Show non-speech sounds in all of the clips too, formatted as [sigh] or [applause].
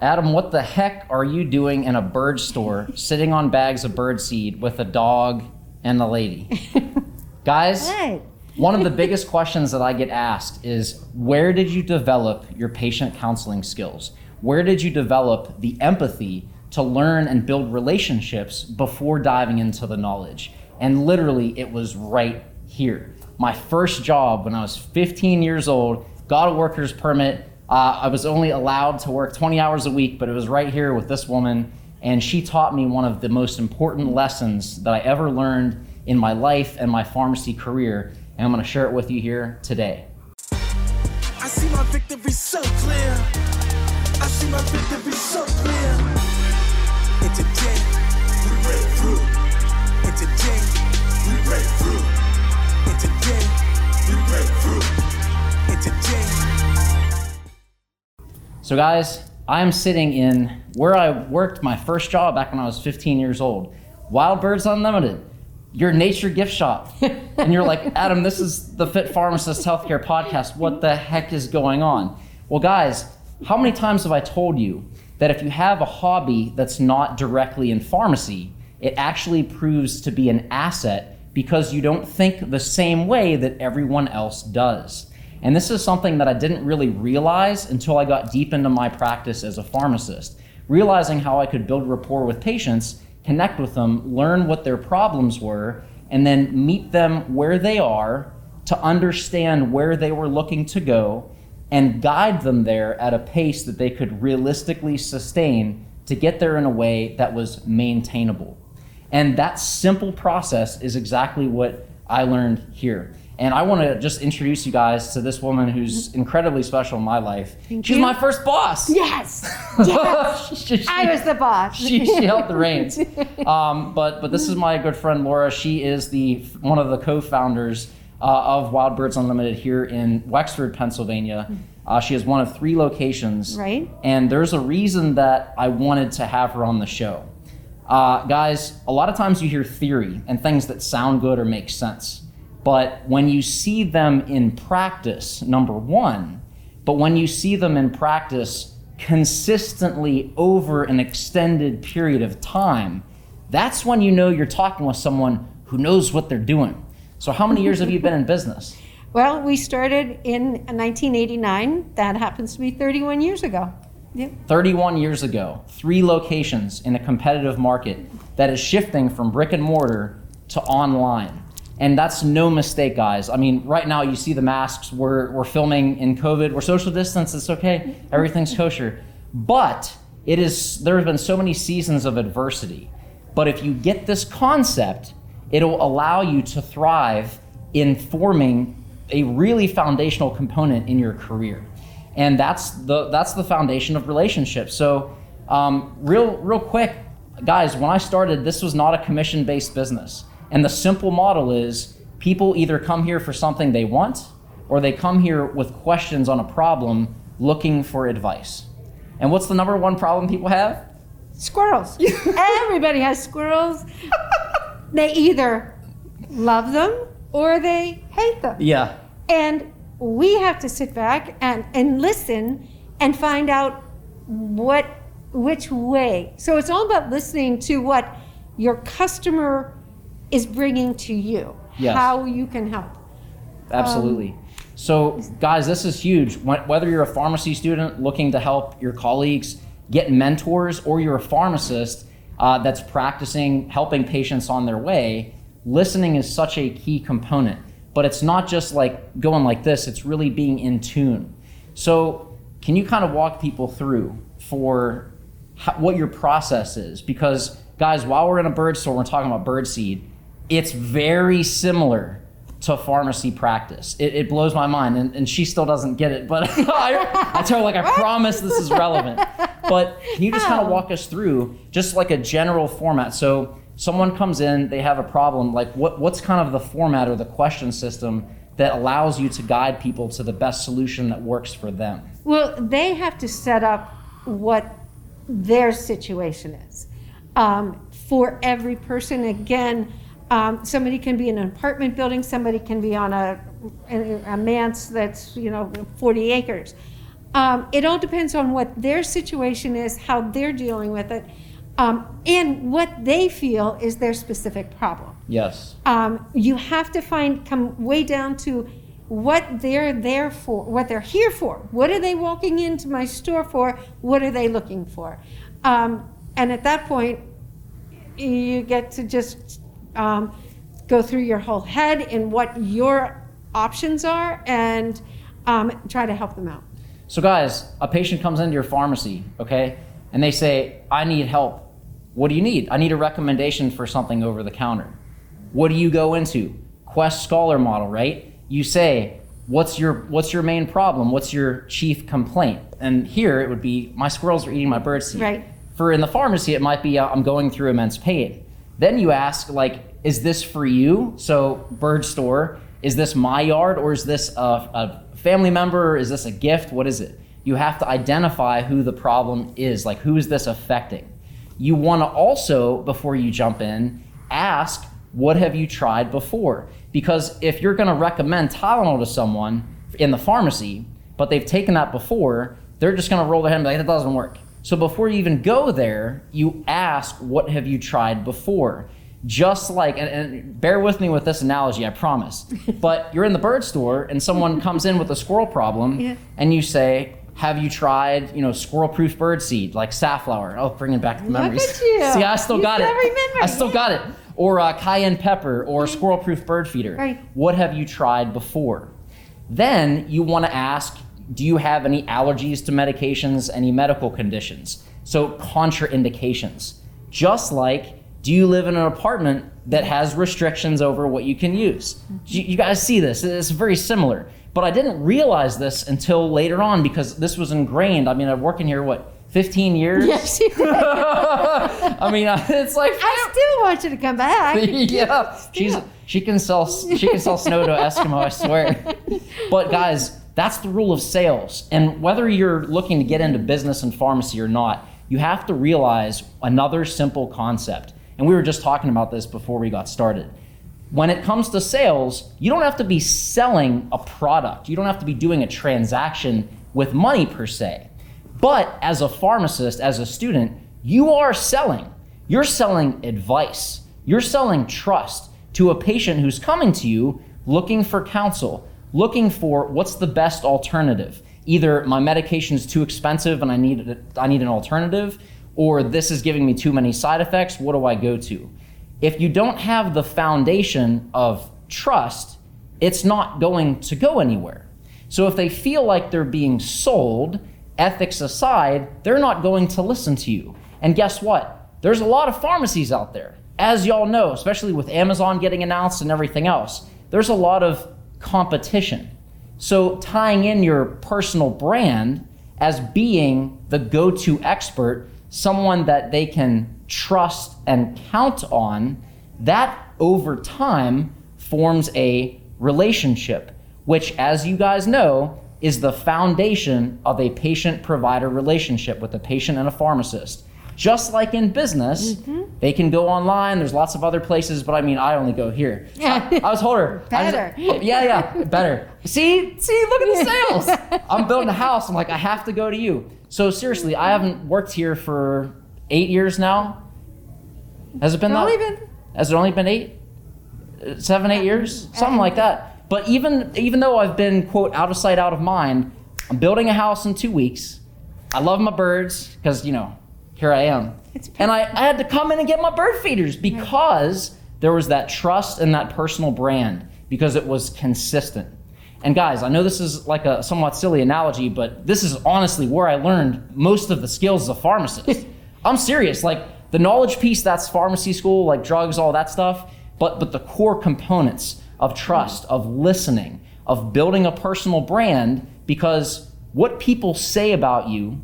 Adam, what the heck are you doing in a bird store sitting on bags of bird seed with a dog and a lady? [laughs] Guys, one of the biggest questions that I get asked is where did you develop your patient counseling skills? Where did you develop the empathy to learn and build relationships before diving into the knowledge? And literally, it was right here. My first job when I was 15 years old, got a worker's permit. Uh, I was only allowed to work 20 hours a week, but it was right here with this woman. And she taught me one of the most important lessons that I ever learned in my life and my pharmacy career. And I'm going to share it with you here today. I see my victory so clear. I see my victory so clear. It's So, guys, I am sitting in where I worked my first job back when I was 15 years old Wild Birds Unlimited, your nature gift shop. [laughs] and you're like, Adam, this is the Fit Pharmacist Healthcare Podcast. What the heck is going on? Well, guys, how many times have I told you that if you have a hobby that's not directly in pharmacy, it actually proves to be an asset because you don't think the same way that everyone else does? And this is something that I didn't really realize until I got deep into my practice as a pharmacist. Realizing how I could build rapport with patients, connect with them, learn what their problems were, and then meet them where they are to understand where they were looking to go and guide them there at a pace that they could realistically sustain to get there in a way that was maintainable. And that simple process is exactly what I learned here. And I want to just introduce you guys to this woman who's incredibly special in my life. Thank She's you. my first boss. Yes. [laughs] Yes. She- she- I was the boss. she, she held the reins. [laughs] Um, but but this is my good friend Laura. She is the one of the co-founders uh, of Wild Birds Unlimited here in Wexford, Pennsylvania. Uh, she has one of three locations. Right. And there's a reason that I wanted to have her on the show. Uh, guys, a lot of times you hear theory and things that sound good or make sense. But when you see them in practice, number one, but when you see them in practice consistently over an extended period of time, that's when you know you're talking with someone who knows what they're doing. So, how many years have you been in business? [laughs] Well, we started in 1989. That happens to be 31 years ago. Yep. 31 years ago, three locations in a competitive market that is shifting from brick and mortar to online. And that's no mistake, guys. I mean, right now you see the masks. We're, we're filming in COVID. We're social distance. It's okay. Everything's kosher. But it is there have been so many seasons of adversity. But if you get this concept, it'll allow you to thrive in forming a really foundational component in your career and that's the that's the foundation of relationships. So, um, real real quick, guys, when I started, this was not a commission based business, and the simple model is people either come here for something they want, or they come here with questions on a problem, looking for advice. And what's the number one problem people have? Squirrels. [laughs] Everybody has squirrels. they either love them or they hate them. Yeah, And we have to sit back and, and listen and find out what which way. So it's all about listening to what your customer is bringing to you, Yes. how you can help. Absolutely. so, guys, this is huge. Whether you're a pharmacy student looking to help your colleagues get mentors, or you're a pharmacist uh, that's practicing helping patients on their way, listening is such a key component. But it's not just like going like this, it's really being in tune. So, can you kind of walk people through for how, what your process is? Because, guys, while we're in a bird store, we're talking about bird seed, it's very similar to pharmacy practice. It, it blows my mind, and, and she still doesn't get it. But [laughs] I, I tell her like I promise this is relevant. But can you just kind of walk us through just like a general format? So someone comes in, they have a problem. Like what what's kind of the format or the question system that allows you to guide people to the best solution that works for them? Well, they have to set up what their situation is. Um, for every person, again, um, somebody can be in an apartment building, somebody can be on a, a manse that's, you know, 40 acres. Um, it all depends on what their situation is, how they're dealing with it, um, and what they feel is their specific problem. Yes. Um, you have to find come way down to what they're there for, what they're here for. What are they walking into my store for? What are they looking for? Um, and at that point, you get to just um, go through your whole head and what your options are and um, try to help them out. So, guys, a patient comes into your pharmacy, okay, and they say, I need help. What do you need? I need a recommendation for something over the counter. What do you go into? Quest Scholar model, right? You say, what's your what's your main problem? What's your chief complaint? And here it would be my squirrels are eating my birdseed. Right. For in the pharmacy, it might be uh, I'm going through immense pain. Then you ask like, is this for you? So bird store, is this my yard or is this a, a family member? Is this a gift? What is it? You have to identify who the problem is. Like who is this affecting? You want to also, before you jump in, ask what have you tried before? Because if you're going to recommend Tylenol to someone in the pharmacy, but they've taken that before, they're just going to roll their head and be like, that doesn't work. So before you even go there, you ask, what have you tried before? Just like, and, and bear with me with this analogy, I promise. [laughs] but you're in the bird store and someone comes in with a squirrel problem, Yeah. and you say, have you tried, you know, squirrel-proof bird seed like safflower? Oh, bringing back the Look memories. at you. [laughs] See, I still You got still it. remember, I still got it. Or uh, cayenne pepper, or squirrel-proof bird feeder. Right. What have you tried before? Then you want to ask, do you have any allergies to medications, any medical conditions? So contraindications. Just like, do you live in an apartment that has restrictions over what you can use? Mm-hmm. You, you guys see this? It's very similar. But I didn't realize this until later on because this was ingrained. I mean, I've worked in here what 15 years. Yes, you [laughs] did. I mean, it's like I still want you to come back. [laughs] yeah, she's she can sell she can sell snow to Eskimo, I swear. [laughs] But guys, that's the rule of sales. And whether you're looking to get into business and pharmacy or not, you have to realize another simple concept. And we were just talking about this before we got started. When it comes to sales, you don't have to be selling a product. You don't have to be doing a transaction with money per se. But as a pharmacist, as a student, you are selling. You're selling advice. You're selling trust to a patient who's coming to you looking for counsel, looking for what's the best alternative. Either my medication is too expensive and I need I need an alternative, or this is giving me too many side effects. What do I go to? If you don't have the foundation of trust, it's not going to go anywhere. So if they feel like they're being sold, ethics aside, they're not going to listen to you. And guess what? There's a lot of pharmacies out there. As y'all know, especially with Amazon getting announced and everything else, there's a lot of competition. So tying in your personal brand as being the go-to expert, someone that they can trust and count on, that over time forms a relationship, which, as you guys know, is the foundation of a patient provider relationship with a patient and a pharmacist. Just like in business, mm-hmm. they can go online. There's lots of other places, but I mean, I only go here. I, I was told her. Better. just- yeah, yeah, better. See, see, look at the sales. [laughs] I'm building a house. I'm like, I have to go to you. So seriously, I haven't worked here for eight years now. Has it been Only that? been- Has it only been eight? Seven, eight years? Something like that. But even even though I've been quote out of sight, out of mind, I'm building a house in two weeks. I love my birds because you know here I am, It's and I, I had to come in and get my bird feeders because there was that trust and that personal brand because it was consistent. And guys, I know this is like a somewhat silly analogy, but this is honestly where I learned most of the skills as a pharmacist. [laughs] I'm serious. Like the knowledge piece, that's pharmacy school, like drugs, all that stuff. But but the core components of trust, of listening, of building a personal brand, because what people say about you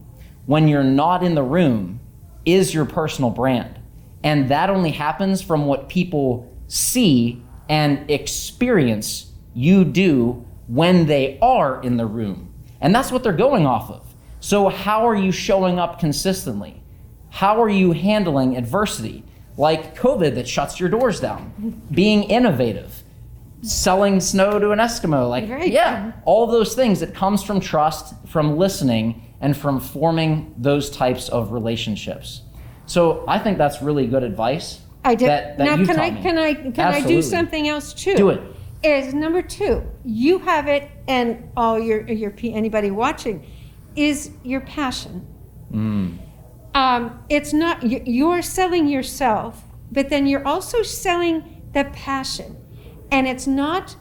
when you're not in the room is your personal brand. And that only happens from what people see and experience you do when they are in the room. And that's what they're going off of. So, how are you showing up consistently? How are you handling adversity? Like COVID that shuts your doors down, [laughs] being innovative. selling snow to an Eskimo. Like, yeah, all those things. It comes from trust, from listening, and from forming those types of relationships. So I think that's really good advice. I did. That, that now, you can I can I can I do something else too? Do it. Is number two. You have it, and all your your anybody watching, is your passion. Mm. Um, it's not you're selling yourself, but then you're also selling the passion, and it's not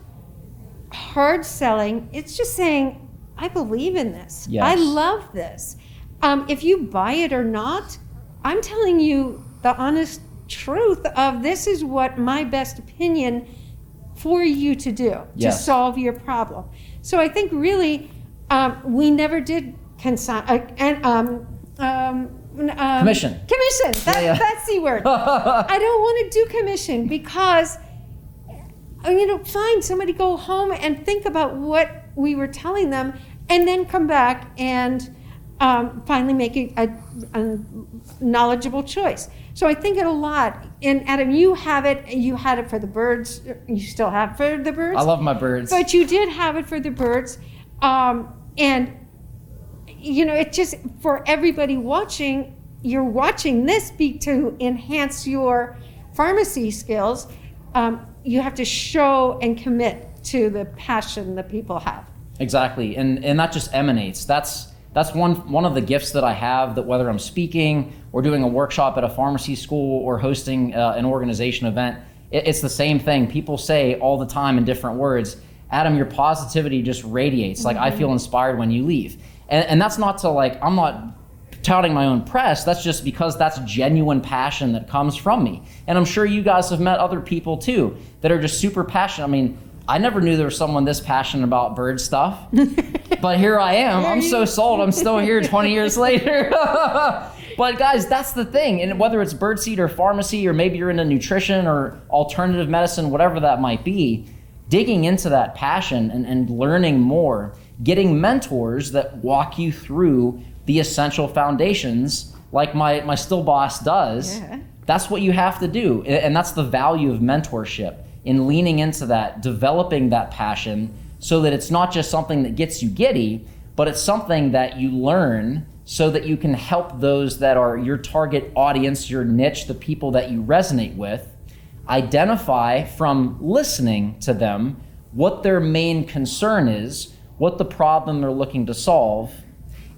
hard selling. It's just saying, I believe in this. I love this. Um, if you buy it or not, I'm telling you the honest truth of this is what my best opinion for you to do to solve your problem. So I think really um, we never did consign uh, and um, um, um, Commission. Commission. That, Yeah, yeah. That's the word. [laughs] I don't want to do commission because uh, you know, fine, somebody go home and think about what we were telling them and then come back and um, finally make a, a, knowledgeable choice. So I think it a lot. And Adam, you have it, you had it for the birds, you still have it for the birds. I love my birds. But you did have it for the birds. Um, and, you know, it just, for everybody watching, you're watching this be to enhance your pharmacy skills. Um, you have to show and commit to the passion that people have. Exactly, and and that just emanates. That's that's one one of the gifts that I have. That whether I'm speaking or doing a workshop at a pharmacy school or hosting uh, an organization event, it, it's the same thing. People say all the time in different words, "Adam, your positivity just radiates. Like I feel inspired when you leave." And, and that's not to like I'm not touting my own press. That's just because that's genuine passion that comes from me. And I'm sure you guys have met other people too that are just super passionate. I mean, I never knew there was someone this passionate about bird stuff. [laughs] but here I am. I'm so sold. I'm still here [laughs] 20 years later. [laughs] but guys, that's the thing. And whether it's birdseed or pharmacy, or maybe you're into nutrition or alternative medicine, whatever that might be, digging into that passion and, and learning more, getting mentors that walk you through the essential foundations, like my, my still boss does. Yeah. That's what you have to do. And that's the value of mentorship in leaning into that, developing that passion so that it's not just something that gets you giddy, but it's something that you learn so that you can help those that are your target audience, your niche, the people that you resonate with, identify from listening to them what their main concern is, what the problem they're looking to solve,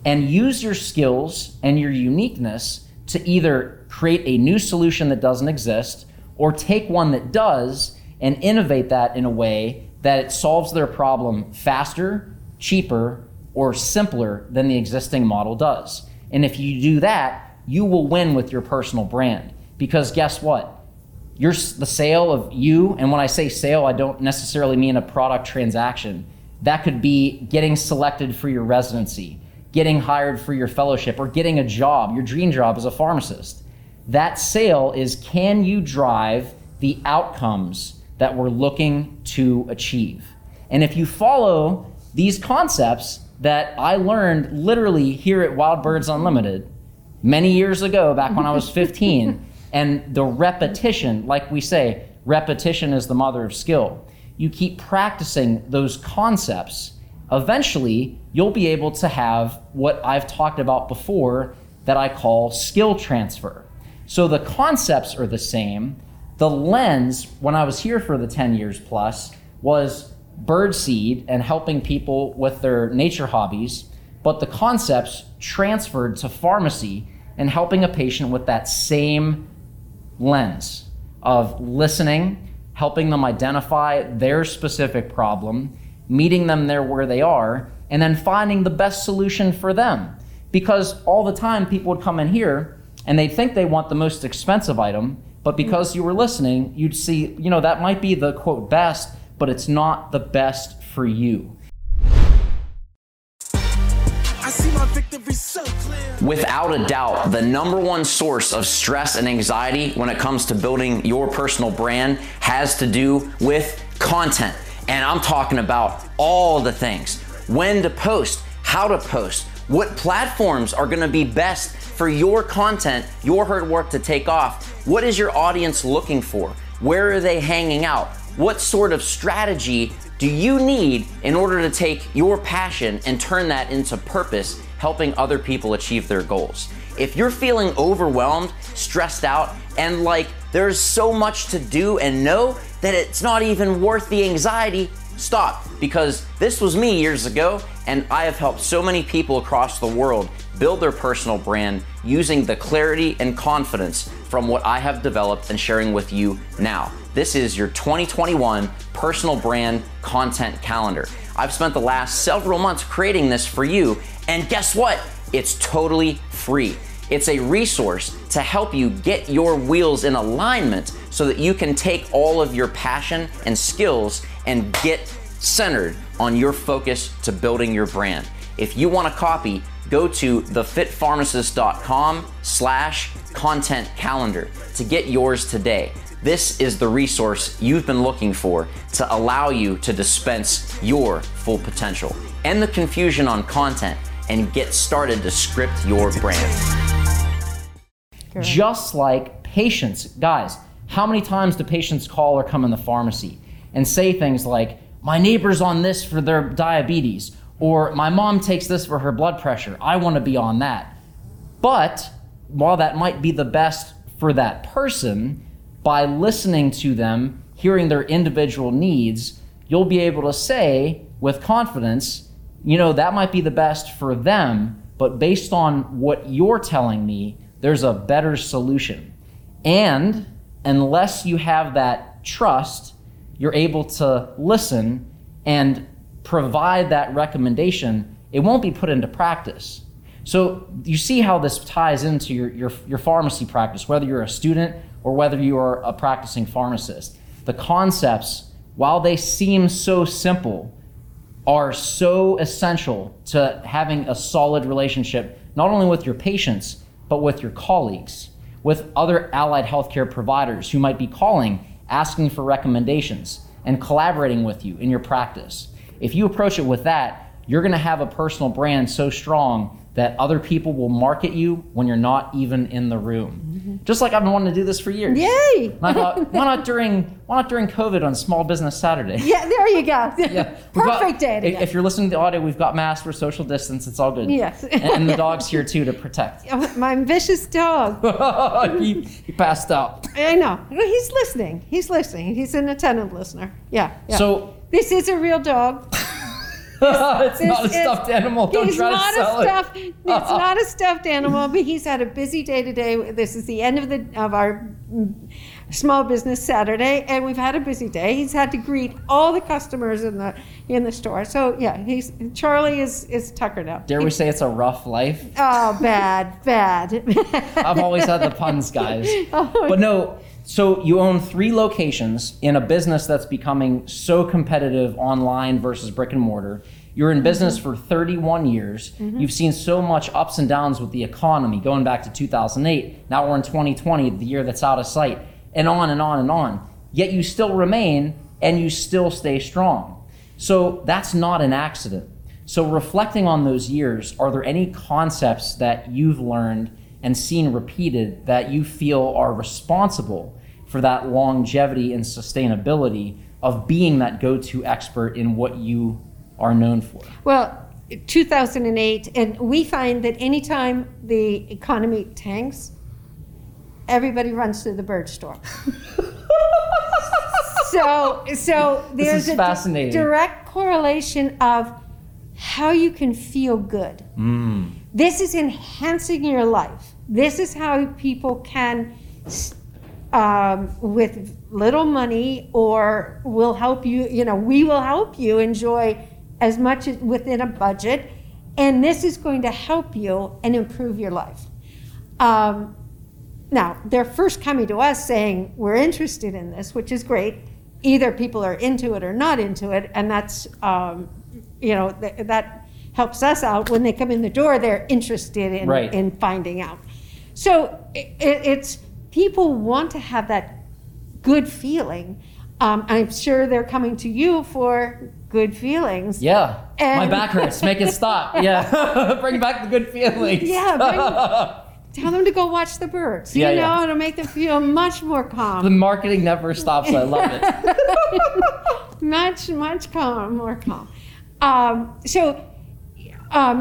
and use your skills and your uniqueness to either create a new solution that doesn't exist or take one that does and innovate that in a way that it solves their problem faster, cheaper, or simpler than the existing model does. And if you do that, you will win with your personal brand. Because guess what? Your, the sale of you, and when I say sale, I don't necessarily mean a product transaction. That could be getting selected for your residency, getting hired for your fellowship, or getting a job, your dream job as a pharmacist. That sale is can you drive the outcomes that we're looking to achieve? And if you follow these concepts that I learned literally here at Wild Birds Unlimited many years ago, back when I was [laughs] 15, and the repetition, like we say, repetition is the mother of skill. You keep practicing those concepts, eventually you'll be able to have what I've talked about before that I call skill transfer. So the concepts are the same. The lens, when I was here for the 10 years plus, was birdseed and helping people with their nature hobbies, but the concepts transferred to pharmacy and helping a patient with that same lens of listening, helping them identify their specific problem, meeting them there where they are, and then finding the best solution for them. Because all the time people would come in here and they'd think they want the most expensive item, but mm-hmm. because you were listening, you'd see, you know, that might be the quote best, but it's not the best for you. I see my victory so. Without a doubt, the number one source of stress and anxiety when it comes to building your personal brand has to do with content. And I'm talking about all the things when to post, how to post, what platforms are gonna be best for your content, your hard work to take off. What is your audience looking for? Where are they hanging out? What sort of strategy do you need in order to take your passion and turn that into purpose, helping other people achieve their goals? If you're feeling overwhelmed, stressed out, and like there's so much to do and know that it's not even worth the anxiety, stop. Because this was me years ago, and I have helped so many people across the world build their personal brand using the clarity and confidence from what I have developed and sharing with you now. This is your 2021 personal brand content calendar. I've spent the last several months creating this for you, and guess what? It's totally free. It's a resource to help you get your wheels in alignment so that you can take all of your passion and skills and get centered on your focus to building your brand. If you want a copy, go to thefitpharmacist.com slash content calendar to get yours today. This is the resource you've been looking for to allow you to dispense your full potential. End the confusion on content and get started to script your brand. Just like patients, guys, how many times do patients call or come in the pharmacy and say things like, my neighbor's on this for their diabetes, or my mom takes this for her blood pressure. I want to be on that. But while that might be the best for that person, by listening to them, hearing their individual needs, you'll be able to say with confidence, you know, that might be the best for them, but based on what you're telling me, there's a better solution. And unless you have that trust, you're able to listen and provide that recommendation, it won't be put into practice. So you see how this ties into your, your, your pharmacy practice, whether you're a student or whether you are a practicing pharmacist. The concepts, while they seem so simple, are so essential to having a solid relationship, not only with your patients, but with your colleagues, with other allied healthcare providers who might be calling, asking for recommendations, and collaborating with you in your practice. If you approach it with that, you're going to have a personal brand so strong that other people will market you when you're not even in the room. Mm-hmm. Just like I've been wanting to do this for years. Yay! And I thought, why not during why not during COVID on Small Business Saturday? Yeah, there you go. [laughs] Yeah, [laughs] got- Perfect day. if- If you're listening to the audio, we've got masks we're social distance. It's all good. Yes. and, and the dog's here too to protect. [laughs] My vicious dog. he, he passed out. I know. He's listening. He's listening. He's an attentive listener. Yeah. yeah. So this is a real dog. [laughs] it's not a is- stuffed animal. Don't he's try to not sell a it. stuffed. It's [laughs] not a stuffed animal, but he's had a busy day today. This is the end of the of our small business Saturday, and we've had a busy day. He's had to greet all the customers in the in the store. So yeah, he's Charlie is is Tucker now. Dare we say it's a rough life? Oh, bad, bad. [laughs] I've always had the puns, guys. Oh. But no, so you own three locations in a business that's becoming so competitive online versus brick and mortar. You're in business mm-hmm. for 31 years. Mm-hmm. You've seen so much ups and downs with the economy going back to 2008. Now we're in 2020, the year that's out of sight, and on and on and on. Yet you still remain and you still stay strong. So that's not an accident. So, reflecting on those years, are there any concepts that you've learned and seen repeated that you feel are responsible for that longevity and sustainability of being that go to expert in what you are known for? Well, 2008, and we find that anytime the economy tanks, everybody runs to the bird store. [laughs] so, so there's a fascinating. direct correlation of how you can feel good. Mm. This is enhancing your life. This is how people can, um, with little money, or will help you. You know, we will help you enjoy as much within a budget, and this is going to help you and improve your life. Um, now, they're first coming to us saying we're interested in this, which is great. Either people are into it or not into it, and that's um, you know th- that helps us out when they come in the door. They're interested in Right. in finding out. So it, it's people want to have that good feeling. Um, I'm sure they're coming to you for good feelings. Yeah. My back hurts. Make it stop. [laughs] Yeah. [laughs] Bring back the good feelings. Yeah, bring- [laughs] tell them to go watch the birds. Yeah, you know, yeah. it'll make them feel much more calm. The marketing never stops. I love it. much, much calm, more calm. Um, so, um,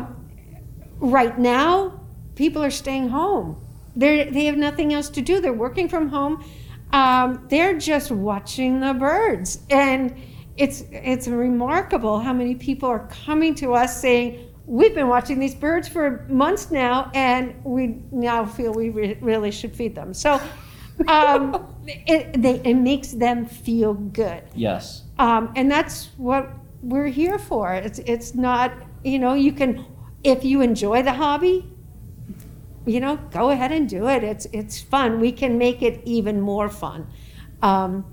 right now, people are staying home. They they have nothing else to do. They're working from home. Um, they're just watching the birds, and it's it's remarkable how many people are coming to us saying. We've been watching these birds for months now, and we now feel we re- really should feed them. So, um, [laughs] it, they, it makes them feel good Yes. um, and that's what we're here for. It's it's not you know you can if you enjoy the hobby, you know go ahead and do it. It's it's fun. We can make it even more fun, um,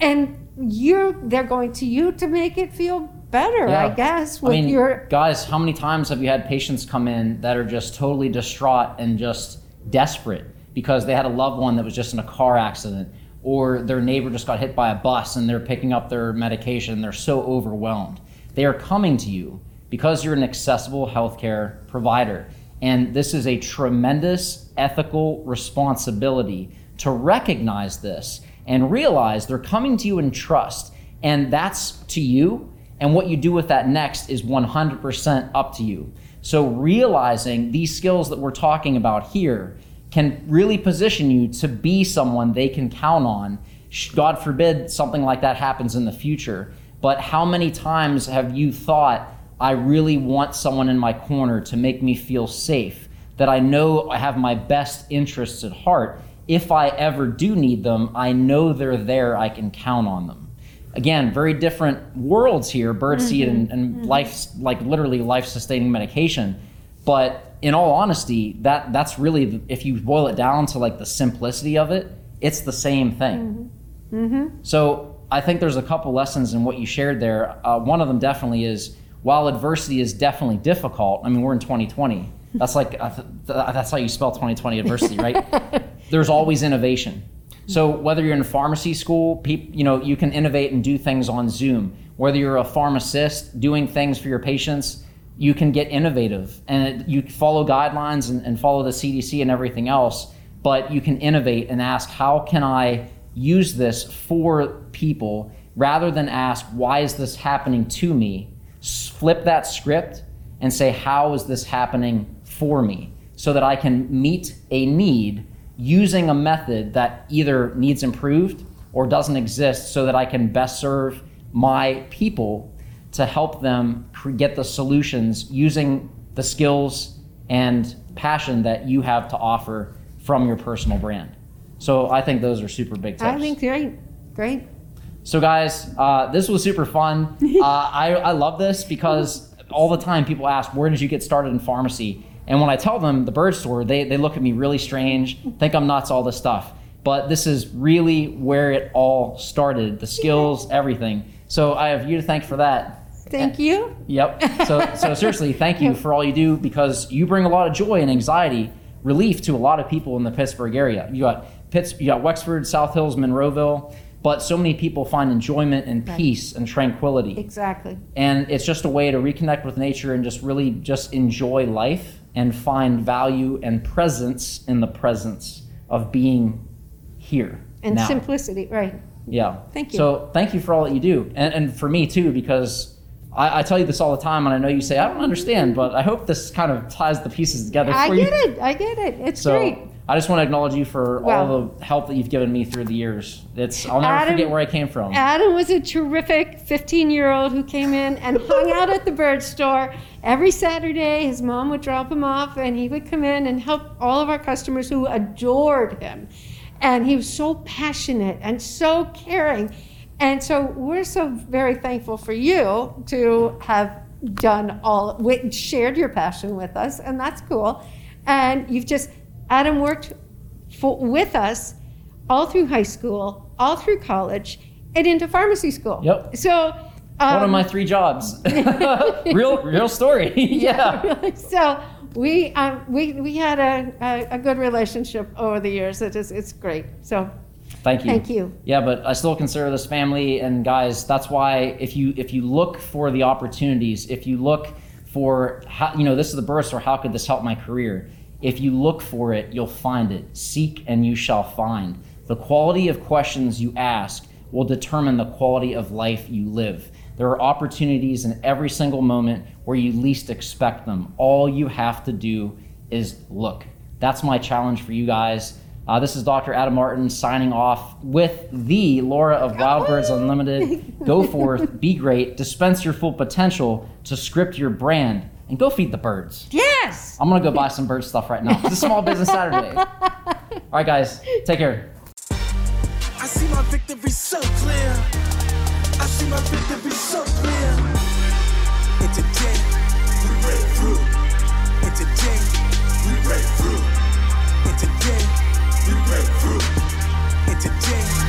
and you're they're going to you to make it feel better. I Yeah. guess I with mean, your guys, how many times have you had patients come in that are just totally distraught and just desperate because they had a loved one that was just in a car accident or their neighbor just got hit by a bus and they're picking up their medication. They're so overwhelmed. They are coming to you because you're an accessible healthcare provider. And this is a tremendous ethical responsibility to recognize this and realize they're coming to you in trust. And that's to you. And what you do with that next is 100% up to you. So, realizing these skills that we're talking about here can really position you to be someone they can count on. God forbid something like that happens in the future. But how many times have you thought, I really want someone in my corner to make me feel safe, that I know I have my best interests at heart? If I ever do need them, I know they're there, I can count on them again, very different worlds here, birdseed and, mm-hmm. and mm-hmm. life, like literally life-sustaining medication. But in all honesty, that that's really, if you boil it down to like the simplicity of it, it's the same thing. Mm-hmm. So I think there's a couple lessons in what you shared there. Uh, one of them definitely is while adversity is definitely difficult. I mean, we're in 2020. That's like th- th- that's how you spell 2020 adversity, right? [laughs] there's always innovation. So whether you're in pharmacy school, you know you can innovate and do things on Zoom. Whether you're a pharmacist doing things for your patients, you can get innovative and it, you follow guidelines and, and follow the CDC and everything else. But you can innovate and ask, how can I use this for people rather than ask, why is this happening to me? Flip that script and say, how is this happening for me? So that I can meet a need using a method that either needs improved or doesn't exist so that I can best serve my people to help them get the solutions using the skills and passion that you have to offer from your personal brand. So I think those are super big tips. I think great, great. So, guys, uh, this was super fun. [laughs] Uh, I, I love this because all the time people ask, Where did you get started in pharmacy? And when I tell them the bird store, they, they look at me really strange, think I'm nuts, all this stuff. But this is really where it all started the skills, everything. So, I have you to thank for that. Thank you. Yep. So, so [laughs] seriously, thank you for all you do because you bring a lot of joy and anxiety relief to a lot of people in the Pittsburgh area. You got Pitts, you got Wexford, South Hills, Monroeville, but so many people find enjoyment and peace and tranquility. Exactly. And it's just a way to reconnect with nature and just really just enjoy life and find value and presence in the presence of being here And now. simplicity, right. Yeah. Thank you. So thank you for all that you do, and, and for me too, because I, I tell you this all the time, and I know you say I don't understand, but I hope this kind of ties the pieces together I get you. it. I get it. It's So great. I just want to acknowledge you for all the help that you've given me through the years. It's I'll never Adam- forget where I came from. Adam was a terrific 15 year old who came in and hung out at the bird store every Saturday. His mom would drop him off, and he would come in and help all of our customers who adored him. And he was so passionate and so caring. And so we're so very thankful for you to have done all, shared your passion with us, and that's cool. And you've just, Adam worked for, with us all through high school, all through college, and into pharmacy school. Yep. So, um, One of my three jobs. [laughs] real, real story. [laughs] yeah. [laughs] so we um, we we had a, a, a good relationship over the years. It is it's great. So Thank you. Thank you. Yeah, but I still consider this family and guys, that's why if you if you look for the opportunities, if you look for how you know, this is the burst or how could this help my career? If you look for it, you'll find it. Seek and you shall find. The quality of questions you ask will determine the quality of life you live. There are opportunities in every single moment where you least expect them. All you have to do is look. That's my challenge for you guys. Uh, this is Dr. Adam Martin signing off with the Laura of Wild Birds Unlimited. [laughs] Go forth, be great, dispense your full potential to script your brand, and go feed the birds. Yes. I'm going to go buy some bird stuff right now. It's a small business Saturday. [laughs] All right, guys. Take care. I see my victory so clear. I see my victory so clear. We break through. We break through. We break through.